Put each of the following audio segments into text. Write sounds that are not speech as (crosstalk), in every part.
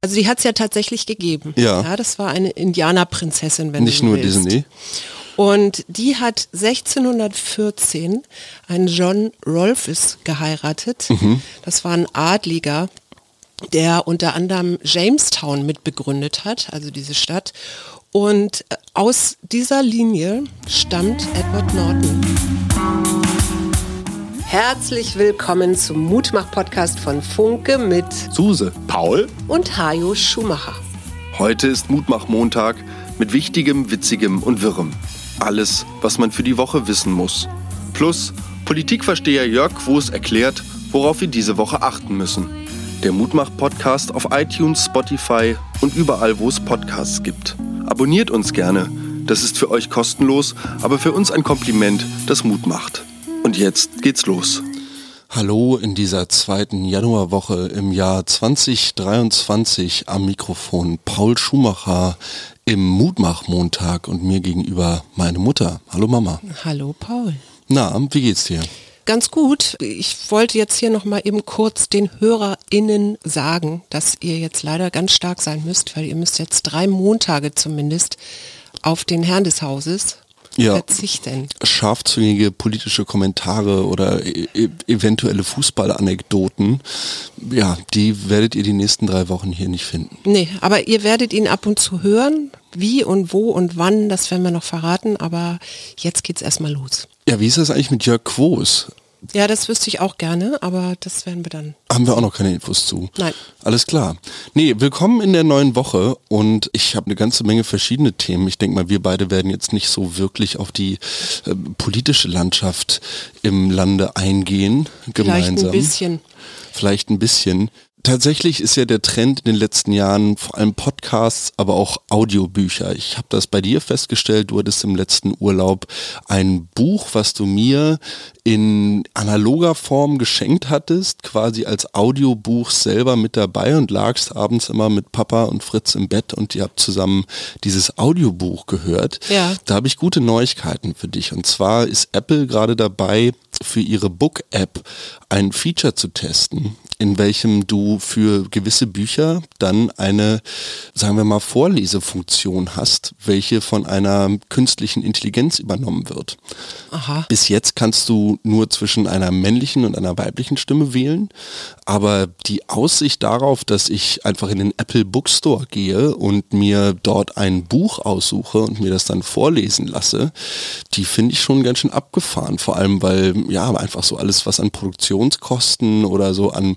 Also die hat es ja tatsächlich gegeben. Ja. ja. Das war eine Indianerprinzessin, wenn Nicht du so nur willst. Disney. Und die hat 1614 einen John Rolfes geheiratet. Das war ein Adliger, der unter anderem Jamestown mitbegründet hat, also diese Stadt. Und äh, aus dieser Linie stammt Edward Norton. Herzlich willkommen zum Mutmach-Podcast von Funke mit Suse. Paul? und Hajo Schumacher. Heute ist Mutmach-Montag mit Wichtigem, Witzigem und Wirrem. Alles, was man für die Woche wissen muss. Plus Politikversteher Jörg Quos erklärt, worauf wir diese Woche achten müssen. Der Mutmach-Podcast auf iTunes, Spotify und überall, wo es Podcasts gibt. Abonniert uns gerne. Das ist für euch kostenlos, aber für uns ein Kompliment, das Mut macht. Und jetzt geht's los. Hallo in dieser zweiten Januarwoche im Jahr 2023 am Mikrofon Paul Schumacher im Mutmach-Montag und mir gegenüber meine Mutter. Hallo Mama. Hallo Paul. Na, wie geht's dir? Ganz gut. Ich wollte jetzt hier noch mal eben kurz den HörerInnen sagen, dass ihr jetzt leider ganz stark sein müsst, weil ihr müsst jetzt drei Montage zumindest auf den Herrn des Hauses Ja. verzichten. Scharfzüngige politische Kommentare oder e e eventuelle Fußballanekdoten, ja, die werdet ihr die nächsten drei Wochen hier nicht finden. Nee, aber ihr werdet ihn ab und zu hören. Wie und wo und wann, das werden wir noch verraten, aber jetzt geht's erstmal los. Ja, wie ist das eigentlich mit Jörg Quos? Ja, das wüsste ich auch gerne, aber das werden wir dann. Haben wir auch noch keine Infos zu. Nein. Alles klar. Nee, willkommen in der neuen Woche und ich habe eine ganze Menge verschiedene Themen. Ich denke mal, wir beide werden jetzt nicht so wirklich auf die äh, politische Landschaft im Lande eingehen, Vielleicht gemeinsam. ein bisschen. Vielleicht ein bisschen. Tatsächlich ist ja der Trend in den letzten Jahren vor allem Podcasts, aber auch Audiobücher. Ich habe das bei dir festgestellt, du hattest im letzten Urlaub ein Buch, was du mir in analoger Form geschenkt hattest, quasi als Audiobuch selber mit dabei und lagst abends immer mit Papa und Fritz im Bett und ihr habt zusammen dieses Audiobuch gehört. Ja. Da habe ich gute Neuigkeiten für dich. Und zwar ist Apple gerade dabei, für ihre Book-App ein Feature zu testen, in welchem du für gewisse Bücher dann eine, sagen wir mal, Vorlesefunktion hast, welche von einer künstlichen Intelligenz übernommen wird. Aha. Bis jetzt kannst du nur zwischen einer männlichen und einer weiblichen Stimme wählen, aber die Aussicht darauf, dass ich einfach in den Apple Bookstore gehe und mir dort ein Buch aussuche und mir das dann vorlesen lasse, die finde ich schon ganz schön abgefahren, vor allem weil ja einfach so alles, was an Produktionskosten oder so an,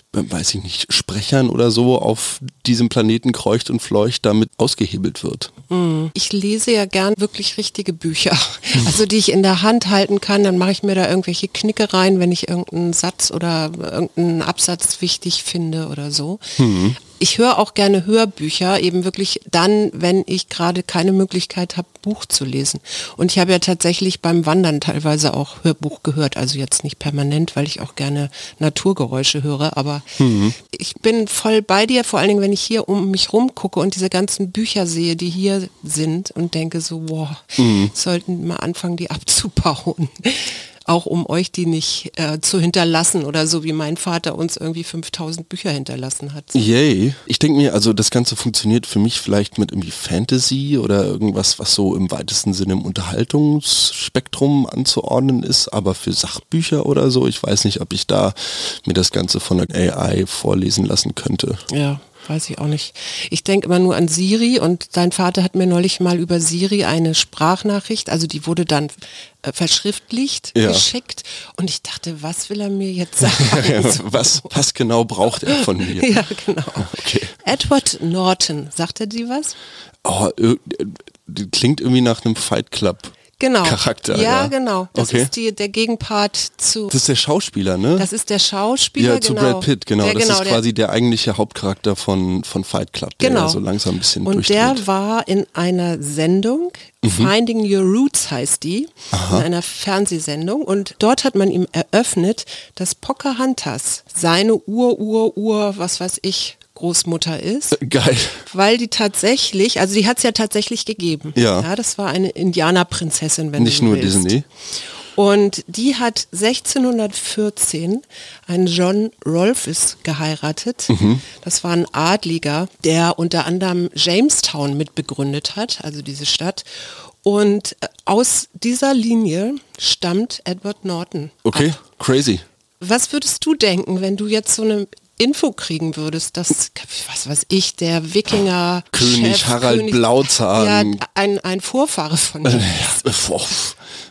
weiß ich nicht, Sprechern oder so auf diesem Planeten kreucht und fleucht, damit ausgehebelt wird. Ich lese ja gern wirklich richtige Bücher, (laughs) also die ich in der Hand halten kann. Dann mache ich mir da irgendwelche Knicke rein, wenn ich irgendeinen Satz oder irgendeinen Absatz wichtig finde oder so. Ich höre auch gerne Hörbücher, eben wirklich dann, wenn ich gerade keine Möglichkeit habe, Buch zu lesen. Und ich habe ja tatsächlich beim Wandern teilweise auch Hörbuch gehört, also jetzt nicht permanent, weil ich auch gerne Naturgeräusche höre, aber ich bin voll bei dir, vor allen Dingen, wenn ich hier um mich rumgucke und diese ganzen Bücher sehe, die hier sind und denke so, boah, sollten mal anfangen, die abzubauen. Auch um euch die nicht äh, zu hinterlassen oder so wie mein Vater uns irgendwie 5000 Bücher hinterlassen hat. Yay. Ich denke mir, also das Ganze funktioniert für mich vielleicht mit irgendwie Fantasy oder irgendwas, was so im weitesten Sinne im Unterhaltungsspektrum anzuordnen ist, aber für Sachbücher oder so, ich weiß nicht, ob ich da mir das Ganze von der AI vorlesen lassen könnte. Ja, weiß ich auch nicht. Ich denke immer nur an Siri und dein Vater hat mir neulich mal über Siri eine Sprachnachricht, also die wurde dann äh, verschriftlicht, Ja. geschickt und ich dachte, was will er mir jetzt sagen? (laughs) was, was genau braucht er von mir? (laughs) ja, genau. Okay. Edward Norton, sagt er dir was? Oh, äh, äh, klingt irgendwie nach einem Fight Club. Genau. Charakter, Ja, ja. genau. Das Okay. ist die, der Gegenpart zu. Das ist der Schauspieler, ne? Das ist der Schauspieler, ja, zu genau. Brad Pitt, genau. Der, das genau, ist der- quasi der eigentliche Hauptcharakter von, von Fight Club, der Genau. so langsam ein bisschen Und durchdreht. der war in einer Sendung, Mhm. Finding Your Roots heißt die, in einer Fernsehsendung. Und dort hat man ihm eröffnet, dass Pocahontas seine Ur-Ur-Ur, was weiß ich, Großmutter ist. Geil. Weil die tatsächlich, also die hat es ja tatsächlich gegeben. Ja. ja. Das war eine Indianerprinzessin, wenn Nicht nur willst. Disney. Und die hat 1614 einen John Rolfes geheiratet. Mhm. Das war ein Adliger, der unter anderem Jamestown mitbegründet hat, also diese Stadt. Und äh, aus dieser Linie stammt Edward Norton. Okay, ab. crazy. Was würdest du denken, wenn du jetzt so eine Info kriegen würdest, dass, was weiß ich, der Wikinger König Chef, Harald König, Blauzahn. Ja, ein, ein Vorfahre von (laughs) dir. Äh,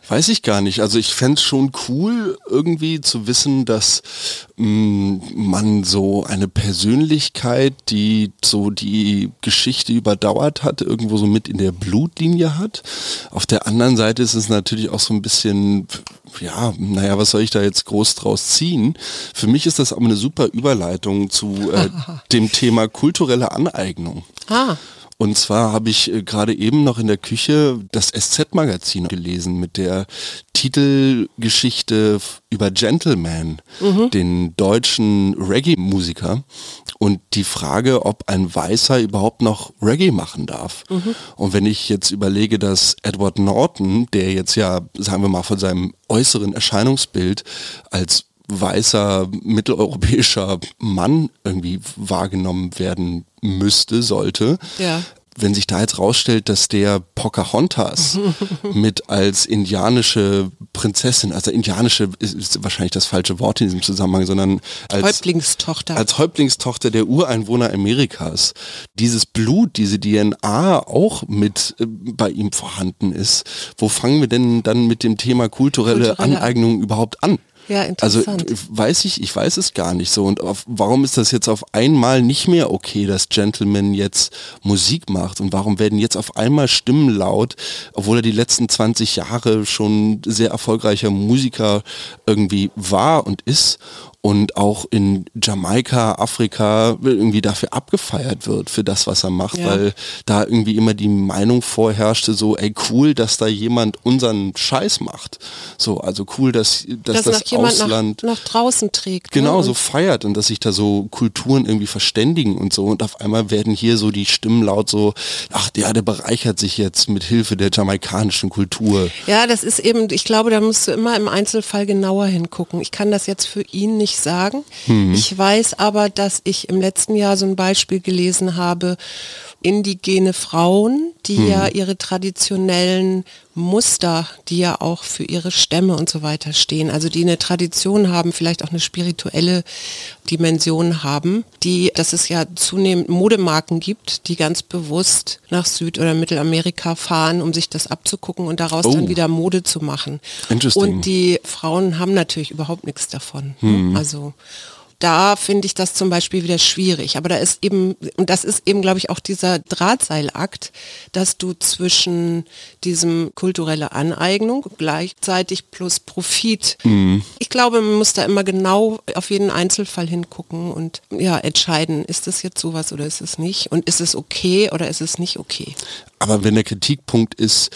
weiß ich gar nicht. Also ich fände es schon cool, irgendwie zu wissen, dass mh, mm, man so eine Persönlichkeit, die so die Geschichte überdauert hat, irgendwo so mit in der Blutlinie hat. Auf der anderen Seite ist es natürlich auch so ein bisschen ja, naja, was soll ich da jetzt groß draus ziehen? Für mich ist das aber eine super Überleitung zu äh, (laughs) dem Thema kulturelle Aneignung. Ah. Und zwar habe ich äh, gerade eben noch in der Küche das SZ-Magazin gelesen mit der Titelgeschichte über Gentleman, mhm. den deutschen Reggae-Musiker und die Frage, ob ein Weißer überhaupt noch Reggae machen darf. Mhm. Und wenn ich jetzt überlege, dass Edward Norton, der jetzt ja, sagen wir mal, von seinem äußeren Erscheinungsbild als weißer mitteleuropäischer Mann irgendwie wahrgenommen werden müsste, sollte. Ja. Wenn sich da jetzt rausstellt, dass der Pocahontas (laughs) mit als indianische Prinzessin, also indianische ist wahrscheinlich das falsche Wort in diesem Zusammenhang, sondern als Häuptlingstochter, als Häuptlingstochter der Ureinwohner Amerikas, dieses Blut, diese DNA auch mit äh, bei ihm vorhanden ist. Wo fangen wir denn dann mit dem Thema kulturelle, kulturelle Aneignung überhaupt an? Ja, also weiß ich, ich weiß es gar nicht so. Und auf, warum ist das jetzt auf einmal nicht mehr okay, dass Gentleman jetzt Musik macht? Und warum werden jetzt auf einmal Stimmen laut, obwohl er die letzten 20 Jahre schon sehr erfolgreicher Musiker irgendwie war und ist? Und auch in Jamaika, Afrika irgendwie dafür abgefeiert wird für das, was er macht, ja. weil da irgendwie immer die Meinung vorherrschte, so, ey, cool, dass da jemand unseren Scheiß macht. So, also cool, dass, dass, dass das Ausland nach, nach, draußen trägt. Ne? Genau, ne? so feiert und dass sich da so Kulturen irgendwie verständigen und so und auf einmal werden hier so die Stimmen laut so, ach, der, der bereichert sich jetzt mit Hilfe der jamaikanischen Kultur. Ja, das ist eben, ich glaube, da musst du immer im Einzelfall genauer hingucken. Ich kann das jetzt für ihn nicht nicht sagen. Mhm. Ich weiß aber, dass ich im letzten Jahr so ein Beispiel gelesen habe, indigene Frauen, die mhm. ja ihre traditionellen Muster, die ja auch für ihre Stämme und so weiter stehen, also die eine Tradition haben, vielleicht auch eine spirituelle Dimension haben, die, dass es ja zunehmend Modemarken gibt, die ganz bewusst nach Süd- oder Mittelamerika fahren, um sich das abzugucken und daraus oh. dann wieder Mode zu machen. Und die Frauen haben natürlich überhaupt nichts davon. Mhm. Also da finde ich das zum Beispiel wieder schwierig. Aber da ist eben, und das ist eben, glaube ich, auch dieser Drahtseilakt, dass du zwischen diesem kulturelle Aneignung gleichzeitig plus Profit, mhm. ich glaube, man muss da immer genau auf jeden Einzelfall hingucken und ja, entscheiden, ist das jetzt sowas oder ist es nicht? Und ist es okay oder ist es nicht okay? Aber wenn der Kritikpunkt ist,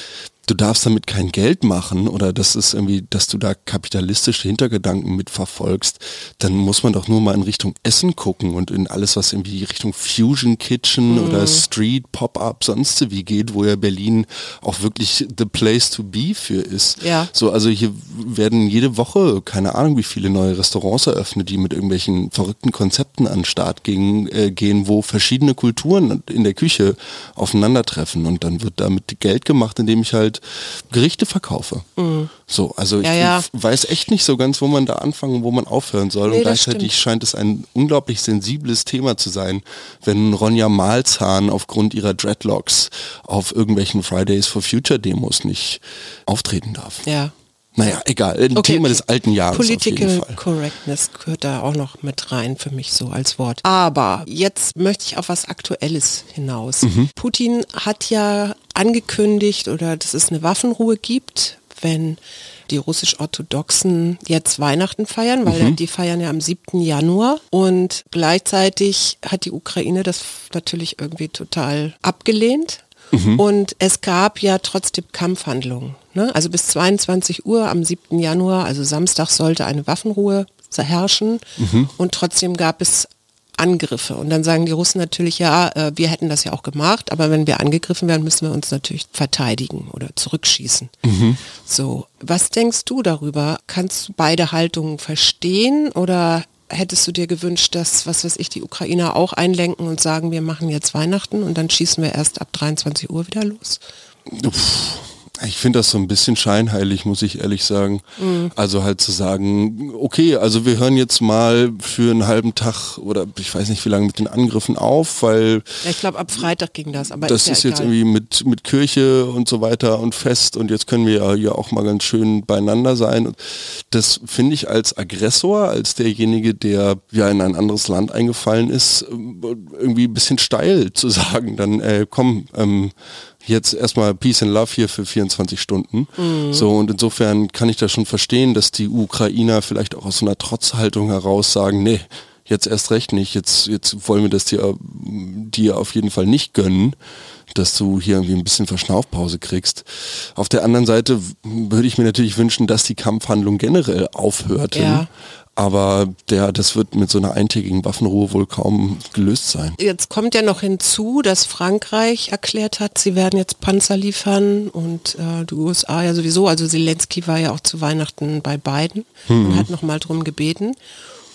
du darfst damit kein Geld machen oder das ist irgendwie, dass du da kapitalistische Hintergedanken mitverfolgst, dann muss man doch nur mal in Richtung Essen gucken und in alles, was irgendwie Richtung Fusion Kitchen mhm. oder Street Pop-up sonst wie geht, wo ja Berlin auch wirklich the place to be für ist. Ja. So, also hier werden jede Woche, keine Ahnung, wie viele neue Restaurants eröffnet, die mit irgendwelchen verrückten Konzepten an den Start gehen, äh, gehen, wo verschiedene Kulturen in der Küche aufeinandertreffen und dann wird damit Geld gemacht, indem ich halt halt Gerichte verkaufe. Mhm. So, also ich, ja, ja. weiß echt nicht so ganz, wo man da anfangen, wo man aufhören soll. Nee, und gleichzeitig scheint es ein unglaublich sensibles Thema zu sein, wenn Ronja Malzahn aufgrund ihrer Dreadlocks auf irgendwelchen Fridays for Future Demos nicht auftreten darf. Ja. Naja, egal. Ein okay, Thema okay. des alten Jahres. Political Correctness gehört da auch noch mit rein für mich so als Wort. Aber jetzt möchte ich auf was Aktuelles hinaus. Mhm. Putin hat ja angekündigt oder dass es eine Waffenruhe gibt, wenn die russisch-orthodoxen jetzt Weihnachten feiern, weil mhm. die feiern ja am 7. Januar und gleichzeitig hat die Ukraine das natürlich irgendwie total abgelehnt. Mhm. Und es gab ja trotzdem Kampfhandlungen. Ne? Also bis 22 Uhr am 7. Januar, also Samstag, sollte eine Waffenruhe herrschen. Mhm. Und trotzdem gab es Angriffe. Und dann sagen die Russen natürlich, ja, äh, wir hätten das ja auch gemacht, aber wenn wir angegriffen werden, müssen wir uns natürlich verteidigen oder zurückschießen. Mhm. So, was denkst du darüber? Kannst du beide Haltungen verstehen oder hättest du dir gewünscht, dass, was weiß ich, die Ukrainer auch einlenken und sagen, wir machen jetzt Weihnachten und dann schießen wir erst ab 23 Uhr wieder los? Uff. Ich finde das so ein bisschen scheinheilig, muss ich ehrlich sagen. Mhm. Also halt zu sagen, okay, also wir hören jetzt mal für einen halben Tag oder ich weiß nicht wie lange mit den Angriffen auf, weil... Ja, ich glaube ab Freitag ging das, aber das ist, ja ist jetzt irgendwie mit, mit Kirche und so weiter und Fest und jetzt können wir ja hier auch mal ganz schön beieinander sein. Und das finde ich als Aggressor, als derjenige, der ja in ein anderes Land eingefallen ist, irgendwie ein bisschen steil zu sagen, dann äh, komm, ähm, jetzt erstmal Peace and Love hier für 24 Stunden. Mhm. So und insofern kann ich das schon verstehen, dass die Ukrainer vielleicht auch aus so einer Trotzhaltung heraus sagen, nee, jetzt erst recht nicht, jetzt, jetzt wollen wir das dir, dir auf jeden Fall nicht gönnen, dass du hier irgendwie ein bisschen Verschnaufpause kriegst. Auf der anderen Seite würde ich mir natürlich wünschen, dass die Kampfhandlung generell aufhörte. Ja. Aber der, das wird mit so einer eintägigen Waffenruhe wohl kaum gelöst sein. Jetzt kommt ja noch hinzu, dass Frankreich erklärt hat, sie werden jetzt Panzer liefern und äh, die USA ja sowieso. Also Zelensky war ja auch zu Weihnachten bei Biden mhm. und hat nochmal drum gebeten.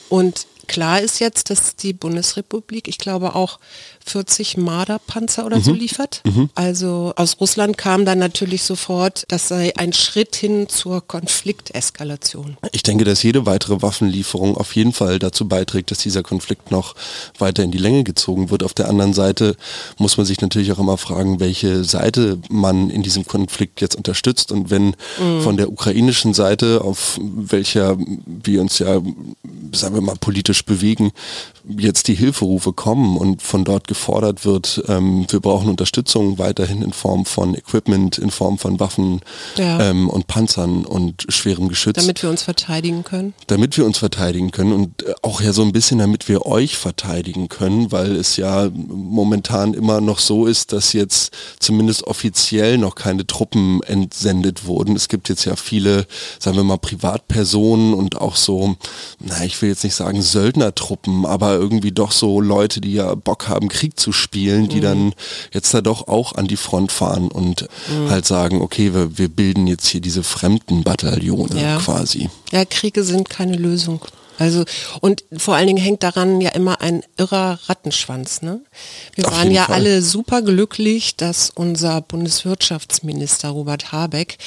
Und klar ist jetzt, dass die Bundesrepublik, ich glaube auch 40 Marder-Panzer oder mhm. so liefert. Mhm. Also aus Russland kam dann natürlich sofort, das sei ein Schritt hin zur Konflikteskalation. Ich denke, dass jede weitere Waffenlieferung auf jeden Fall dazu beiträgt, dass dieser Konflikt noch weiter in die Länge gezogen wird. Auf der anderen Seite muss man sich natürlich auch immer fragen, welche Seite man in diesem Konflikt jetzt unterstützt. Und wenn mhm. von der ukrainischen Seite, auf welcher wir uns ja, sagen wir mal, politisch bewegen, jetzt die Hilferufe kommen und von dort gefordert wird, ähm, wir brauchen Unterstützung weiterhin in Form von Equipment, in Form von Waffen ja. ähm, und Panzern und schwerem Geschütz. Damit wir uns verteidigen können. Damit wir uns verteidigen können und äh, auch ja so ein bisschen, damit wir euch verteidigen können, weil es ja momentan immer noch so ist, dass jetzt zumindest offiziell noch keine Truppen entsendet wurden. Es gibt jetzt ja viele, sagen wir mal, Privatpersonen und auch so, na, ich will jetzt nicht sagen Söldnertruppen, aber irgendwie doch so Leute, die ja Bock haben, Krieg zu spielen, die mhm. dann jetzt da doch auch an die Front fahren und mhm. halt sagen, okay, wir, wir, bilden jetzt hier diese fremden Bataillone ja. quasi. Ja, Kriege sind keine Lösung. Also und vor allen Dingen hängt daran ja immer ein irrer Rattenschwanz. Ne? Wir Auf waren ja Fall. alle super glücklich, dass unser Bundeswirtschaftsminister Robert Habeck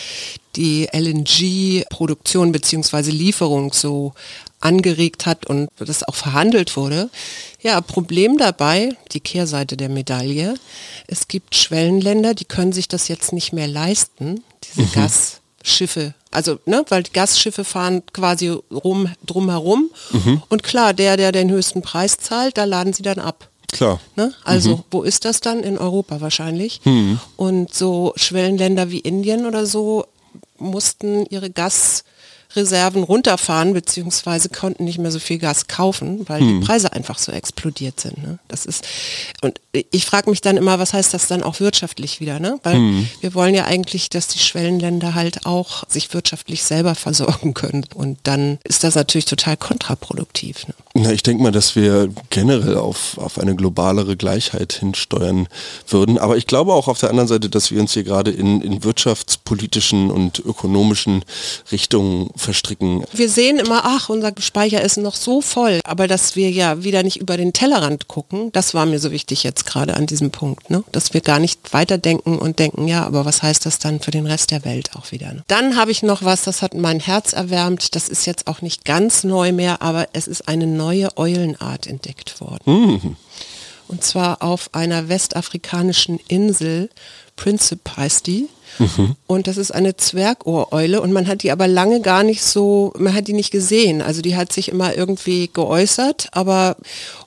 die LNG-Produktion bzw. Lieferung so angeregt hat und das auch verhandelt wurde. Ja, Problem dabei, die Kehrseite der Medaille, es gibt Schwellenländer, die können sich das jetzt nicht mehr leisten, diese mhm. Gasschiffe. Also, ne, weil die Gasschiffe fahren quasi rum, drumherum. Mhm. Und klar, der, der den höchsten Preis zahlt, da laden sie dann ab. Klar. Ne? Also, mhm. wo ist das dann? In Europa wahrscheinlich. Mhm. Und so Schwellenländer wie Indien oder so mussten ihre Gas Reserven runterfahren, beziehungsweise konnten nicht mehr so viel Gas kaufen, weil hm. die Preise einfach so explodiert sind. Ne? Das ist, und ich frage mich dann immer, was heißt das dann auch wirtschaftlich wieder? Ne? Weil hm. wir wollen ja eigentlich, dass die Schwellenländer halt auch sich wirtschaftlich selber versorgen können. Und dann ist das natürlich total kontraproduktiv. Ne? Na, ich denke mal, dass wir generell auf, auf eine globalere Gleichheit hinsteuern würden. Aber ich glaube auch auf der anderen Seite, dass wir uns hier gerade in, in wirtschaftspolitischen und ökonomischen Richtungen verstricken. Wir sehen immer, ach, unser Speicher ist noch so voll, aber dass wir ja wieder nicht über den Tellerrand gucken, das war mir so wichtig jetzt gerade an diesem Punkt, ne? dass wir gar nicht weiterdenken und denken, ja, aber was heißt das dann für den Rest der Welt auch wieder? Ne? Dann habe ich noch was, das hat mein Herz erwärmt, das ist jetzt auch nicht ganz neu mehr, aber es ist eine neue Eulenart entdeckt worden. Mhm. Und zwar auf einer westafrikanischen Insel, Principe heißt die. Mhm. Und das ist eine Zwergohreule und man hat die aber lange gar nicht so, man hat die nicht gesehen. Also die hat sich immer irgendwie geäußert, aber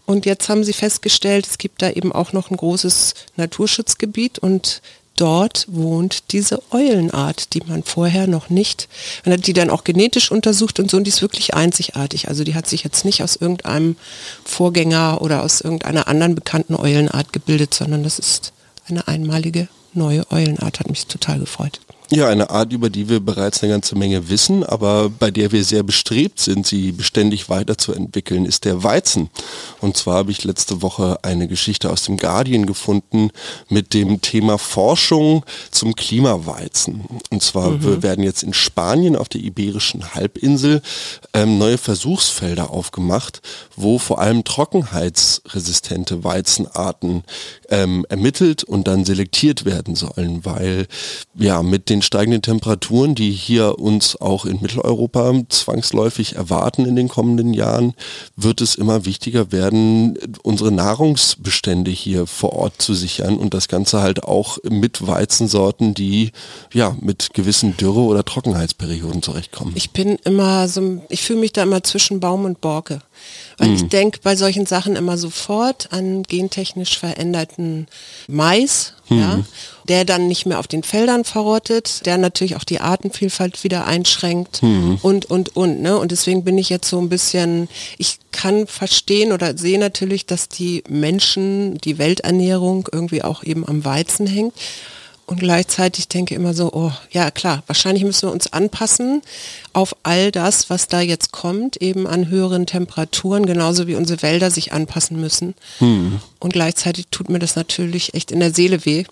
und jetzt haben sie festgestellt, es gibt da eben auch noch ein großes Naturschutzgebiet und dort wohnt diese Eulenart, die man vorher noch nicht, man hat die dann auch genetisch untersucht und so und die ist wirklich einzigartig. Also die hat sich jetzt nicht aus irgendeinem Vorgänger oder aus irgendeiner anderen bekannten Eulenart gebildet, sondern das ist eine einmalige neue Eulenart. Hat mich total gefreut. Ja, eine Art, über die wir bereits eine ganze Menge wissen, aber bei der wir sehr bestrebt sind, sie beständig weiterzuentwickeln, ist der Weizen. Und zwar habe ich letzte Woche eine Geschichte aus dem Guardian gefunden mit dem Thema Forschung zum Klimaweizen. Und zwar mhm. werden jetzt in Spanien auf der Iberischen Halbinsel ähm, neue Versuchsfelder aufgemacht, wo vor allem trockenheitsresistente Weizenarten ähm, ermittelt und dann selektiert werden sollen, weil ja mit den steigenden Temperaturen, die hier uns auch in Mitteleuropa zwangsläufig erwarten in den kommenden Jahren, wird es immer wichtiger werden, unsere Nahrungsbestände hier vor Ort zu sichern und das Ganze halt auch mit Weizensorten, die ja mit gewissen Dürre- oder Trockenheitsperioden zurechtkommen. Ich bin immer so, ich fühle mich da immer zwischen Baum und Borke. Weil mhm. ich denke bei solchen Sachen immer sofort an gentechnisch veränderten Mais, mhm. ja, der dann nicht mehr auf den Feldern verrottet, der natürlich auch die Artenvielfalt wieder einschränkt mhm. und, und, und. Ne? Und deswegen bin ich jetzt so ein bisschen, ich kann verstehen oder sehe natürlich, dass die Menschen, die Welternährung irgendwie auch eben am Weizen hängt. Und gleichzeitig denke ich immer so, oh ja klar, wahrscheinlich müssen wir uns anpassen auf all das, was da jetzt kommt, eben an höheren Temperaturen, genauso wie unsere Wälder sich anpassen müssen. Hm. Und gleichzeitig tut mir das natürlich echt in der Seele weh.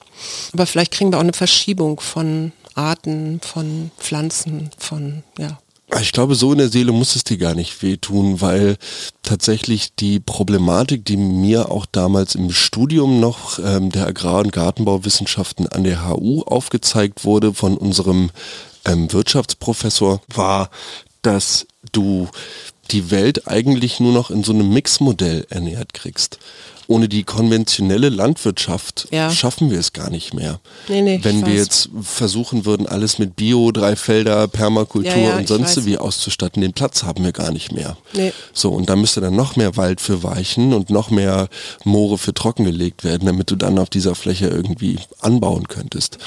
Aber vielleicht kriegen wir auch eine Verschiebung von Arten, von Pflanzen, von ja, ich glaube, so in der Seele muss es dir gar nicht wehtun, weil tatsächlich die Problematik, die mir auch damals im Studium noch ähm, der Agrar- und Gartenbauwissenschaften an der HU aufgezeigt wurde von unserem ähm, Wirtschaftsprofessor, war, dass du die Welt eigentlich nur noch in so einem Mixmodell ernährt kriegst ohne die konventionelle Landwirtschaft ja. schaffen wir es gar nicht mehr. Nee, nee, Wenn wir jetzt versuchen würden, alles mit Bio, Dreifelder, Permakultur ja, ja, und sonst wie auszustatten, den Platz haben wir gar nicht mehr. Nee. So, und da müsste dann noch mehr Wald für Weichen und noch mehr Moore für trockengelegt werden, damit du dann auf dieser Fläche irgendwie anbauen könntest.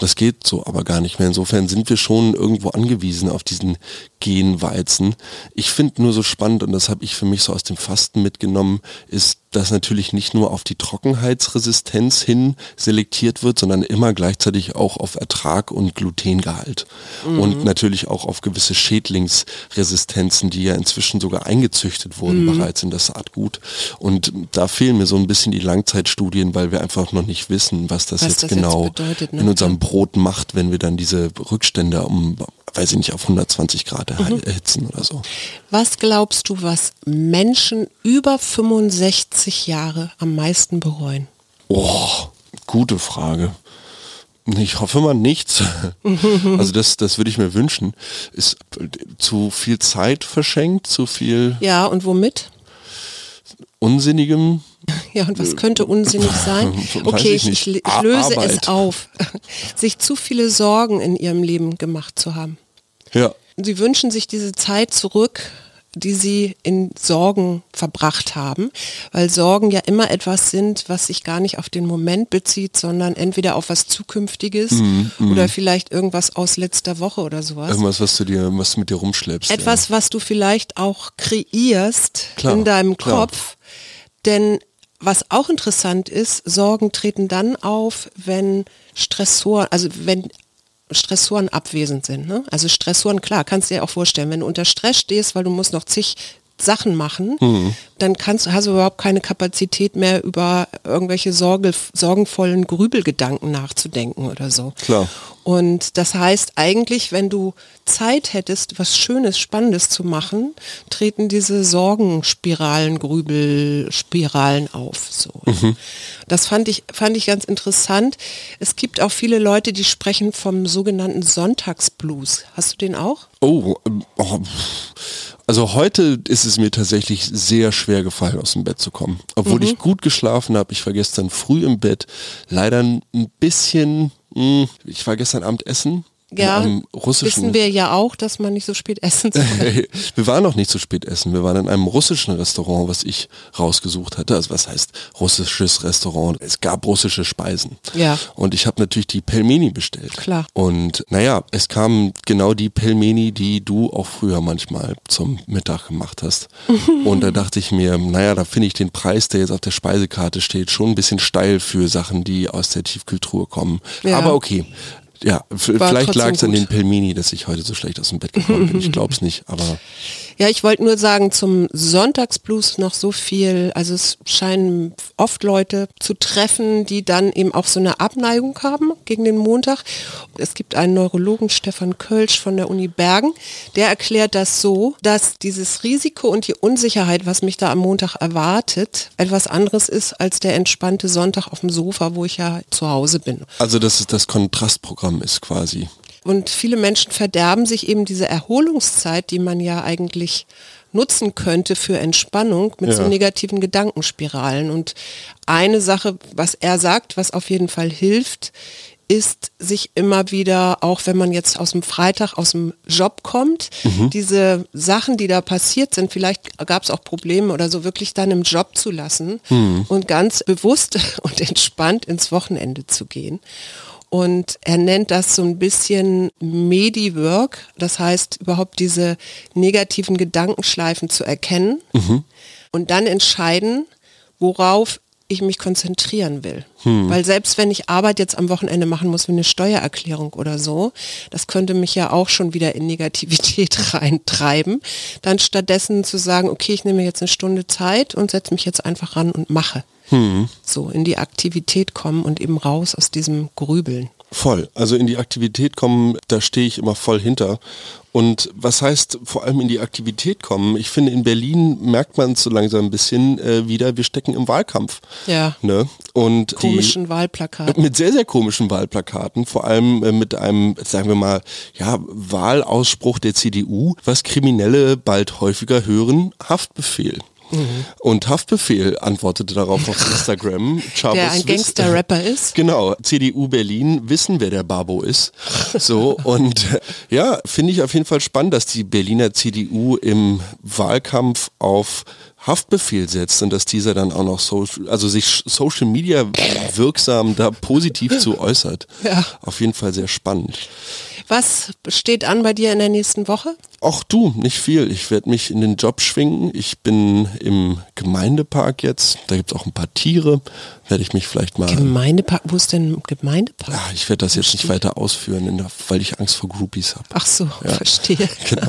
Das geht so aber gar nicht mehr. Insofern sind wir schon irgendwo angewiesen auf diesen Genweizen. Ich finde nur so spannend, und das habe ich für mich so aus dem Fasten mitgenommen, ist, dass natürlich nicht nur auf die Trockenheitsresistenz hin selektiert wird, sondern immer gleichzeitig auch auf Ertrag und Glutengehalt. Mhm. Und natürlich auch auf gewisse Schädlingsresistenzen, die ja inzwischen sogar eingezüchtet wurden mhm. bereits in das Saatgut. Und da fehlen mir so ein bisschen die Langzeitstudien, weil wir einfach noch nicht wissen, was das was jetzt das genau jetzt bedeutet, ne? in unserem Brot macht, wenn wir dann diese Rückstände um weiß ich nicht, auf 120 Grad mhm. erhitzen oder so. Was glaubst du, was Menschen über 65 Jahre am meisten bereuen? Oh, gute Frage. Ich hoffe mal nichts. (laughs) Also das, das würde ich mir wünschen. Ist zu viel Zeit verschenkt, zu viel. Ja, und womit? Unsinnigem. Ja, und was könnte unsinnig sein? (laughs) Okay, ich, ich, ich, löse Arbeit. es auf. Sich zu viele Sorgen in ihrem Leben gemacht zu haben. Ja. Sie wünschen sich diese Zeit zurück, die sie in Sorgen verbracht haben, weil Sorgen ja immer etwas sind, was sich gar nicht auf den Moment bezieht, sondern entweder auf was Zukünftiges mm, mm. oder vielleicht irgendwas aus letzter Woche oder sowas. Irgendwas, was du dir, was du mit dir rumschleppst. Etwas, ja. was du vielleicht auch kreierst klar, in deinem klar. Kopf. Denn was auch interessant ist, Sorgen treten dann auf, wenn Stressoren, also wenn Stressoren abwesend sind. Ne? Also Stressoren, klar, kannst du dir auch vorstellen, wenn du unter Stress stehst, weil du musst noch zig Sachen machen, mhm. dann kannst, hast du überhaupt keine Kapazität mehr über irgendwelche Sorge, sorgenvollen Grübelgedanken nachzudenken oder so. Klar. Und das heißt eigentlich, wenn du Zeit hättest, was Schönes, Spannendes zu machen, treten diese Sorgenspiralen, Grübelspiralen auf. So. Mhm. Das fand ich, fand ich ganz interessant. Es gibt auch viele Leute, die sprechen vom sogenannten Sonntagsblues. Hast du den auch? Oh, ähm, oh also heute ist es mir tatsächlich sehr schwer gefallen, aus dem Bett zu kommen. Obwohl mhm. ich gut geschlafen habe. Ich war gestern früh im Bett. Leider ein bisschen, mh, hm, ich war gestern Abend essen ja, wissen wir ja auch, dass man nicht so spät essen soll. (laughs) wir waren noch nicht so spät essen. Wir waren in einem russischen Restaurant, was ich rausgesucht hatte. Also was heißt russisches Restaurant? Es gab russische Speisen. Ja. Und ich habe natürlich die Pelmeni bestellt. Klar. Und naja, es kamen genau die Pelmeni, die du auch früher manchmal zum Mittag gemacht hast. (laughs) Und da dachte ich mir, naja, da finde ich den Preis, der jetzt auf der Speisekarte steht, schon ein bisschen steil für Sachen, die aus der Tiefkühltruhe kommen. Ja. Aber okay, Ja, vielleicht lag es an den Pelmini, dass ich heute so schlecht aus dem Bett gekommen bin. Ich glaube es (laughs) nicht, aber. Ja, ich wollte nur sagen, zum Sonntagsblues noch so viel. Also es scheinen oft Leute zu treffen, die dann eben auch so eine Abneigung haben gegen den Montag. Es gibt einen Neurologen, Stefan Kölsch von der Uni Bergen, der erklärt das so, dass dieses Risiko und die Unsicherheit, was mich da am Montag erwartet, etwas anderes ist als der entspannte Sonntag auf dem Sofa, wo ich ja zu Hause bin. Also dass es das Kontrastprogramm ist quasi. Und viele Menschen verderben sich eben diese Erholungszeit, die man ja eigentlich nutzen könnte für Entspannung mit ja. so negativen Gedankenspiralen. Und eine Sache, was er sagt, was auf jeden Fall hilft, ist sich immer wieder, auch wenn man jetzt aus dem Freitag aus dem Job kommt, mhm. diese Sachen, die da passiert sind, vielleicht gab es auch Probleme oder so, wirklich dann im Job zu lassen mhm. und ganz bewusst (laughs) und entspannt ins Wochenende zu gehen. Und er nennt das so ein bisschen Medi-Work, das heißt überhaupt diese negativen Gedankenschleifen zu erkennen mhm. und dann entscheiden, worauf ich mich konzentrieren will. Hm. Weil selbst wenn ich Arbeit jetzt am Wochenende machen muss, wie eine Steuererklärung oder so, das könnte mich ja auch schon wieder in Negativität (laughs) reintreiben. Dann stattdessen zu sagen, okay, ich nehme jetzt eine Stunde Zeit und setze mich jetzt einfach ran und mache. Hm. So in die Aktivität kommen und eben raus aus diesem Grübeln. Voll. Also in die Aktivität kommen, da stehe ich immer voll hinter. Und was heißt vor allem in die Aktivität kommen? Ich finde, in Berlin merkt man so langsam ein bisschen äh, wieder, wir stecken im Wahlkampf. Ja. Ne? Und komischen die, Wahlplakaten. Mit sehr, sehr komischen Wahlplakaten, vor allem äh, mit einem, sagen wir mal, ja, Wahlausspruch der CDU, was Kriminelle bald häufiger hören, Haftbefehl. Mhm. Und Haftbefehl antwortete darauf auf (laughs) Instagram. Chavez der ein Gangster-Rapper ist. (laughs) Genau, CDU Berlin wissen, wer der Babo ist. So, und ja, finde ich auf jeden Fall spannend, dass die Berliner CDU im Wahlkampf auf Haftbefehl setzt und dass dieser dann auch noch Social, also sich Social Media wirksam da positiv zu äußert. (laughs) Ja. Auf jeden Fall sehr spannend. Was steht an bei dir in der nächsten Woche? Ach du, nicht viel. Ich werde mich in den Job schwingen. Ich bin im Gemeindepark jetzt. Da gibt es auch ein paar Tiere. Werde ich mich vielleicht mal. Gemeindepark? Wo ist denn Gemeindepark? Ja, ich werde das jetzt nicht weiter ausführen, der, weil ich Angst vor Groupies habe. Ach so, ja. (laughs) verstehe. (laughs) Genau.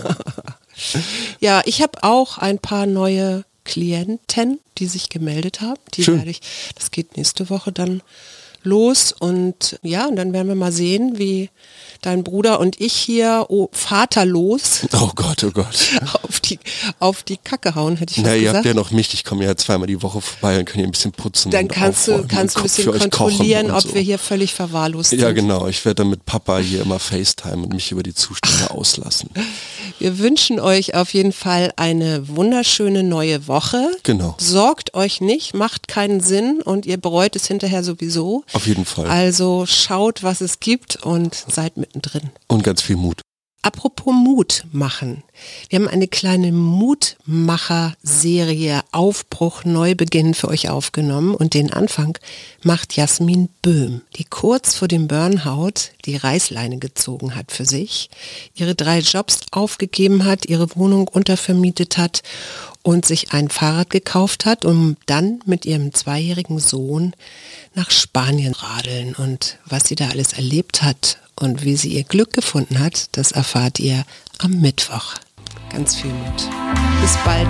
ja, ich habe auch ein paar neue Klienten, die sich gemeldet haben. Die Schön. werde ich, das geht nächste Woche dann los und ja, und dann werden wir mal sehen, wie dein Bruder und ich hier oh, vaterlos. Oh Gott, oh Gott. (laughs) Auf die, auf die Kacke hauen, hätte ich Na, ihr gesagt. habt ja noch mich, ich komme ja zweimal die Woche vorbei und kann hier ein bisschen putzen. Dann kannst du kannst ein bisschen kontrollieren, ob so. wir hier völlig verwahrlost sind. Ja, genau. Ich werde dann mit Papa hier immer FaceTime und mich über die Zustände auslassen. (laughs) Wir wünschen euch auf jeden Fall eine wunderschöne neue Woche. Genau. Sorgt euch nicht, macht keinen Sinn und ihr bereut es hinterher sowieso. Auf jeden Fall. Also schaut, was es gibt und seid mittendrin. Und ganz viel Mut. Apropos Mut machen. Wir haben eine kleine Mutmacher-Serie Aufbruch Neubeginn für euch aufgenommen und den Anfang macht Jasmin Böhm, die kurz vor dem Burnout die Reißleine gezogen hat für sich, ihre drei Jobs aufgegeben hat, ihre Wohnung untervermietet hat und sich ein Fahrrad gekauft hat, um dann mit ihrem zweijährigen Sohn nach Spanien radeln und was sie da alles erlebt hat und wie sie ihr Glück gefunden hat, das erfahrt ihr am Mittwoch. Ganz viel Mut. Bis bald.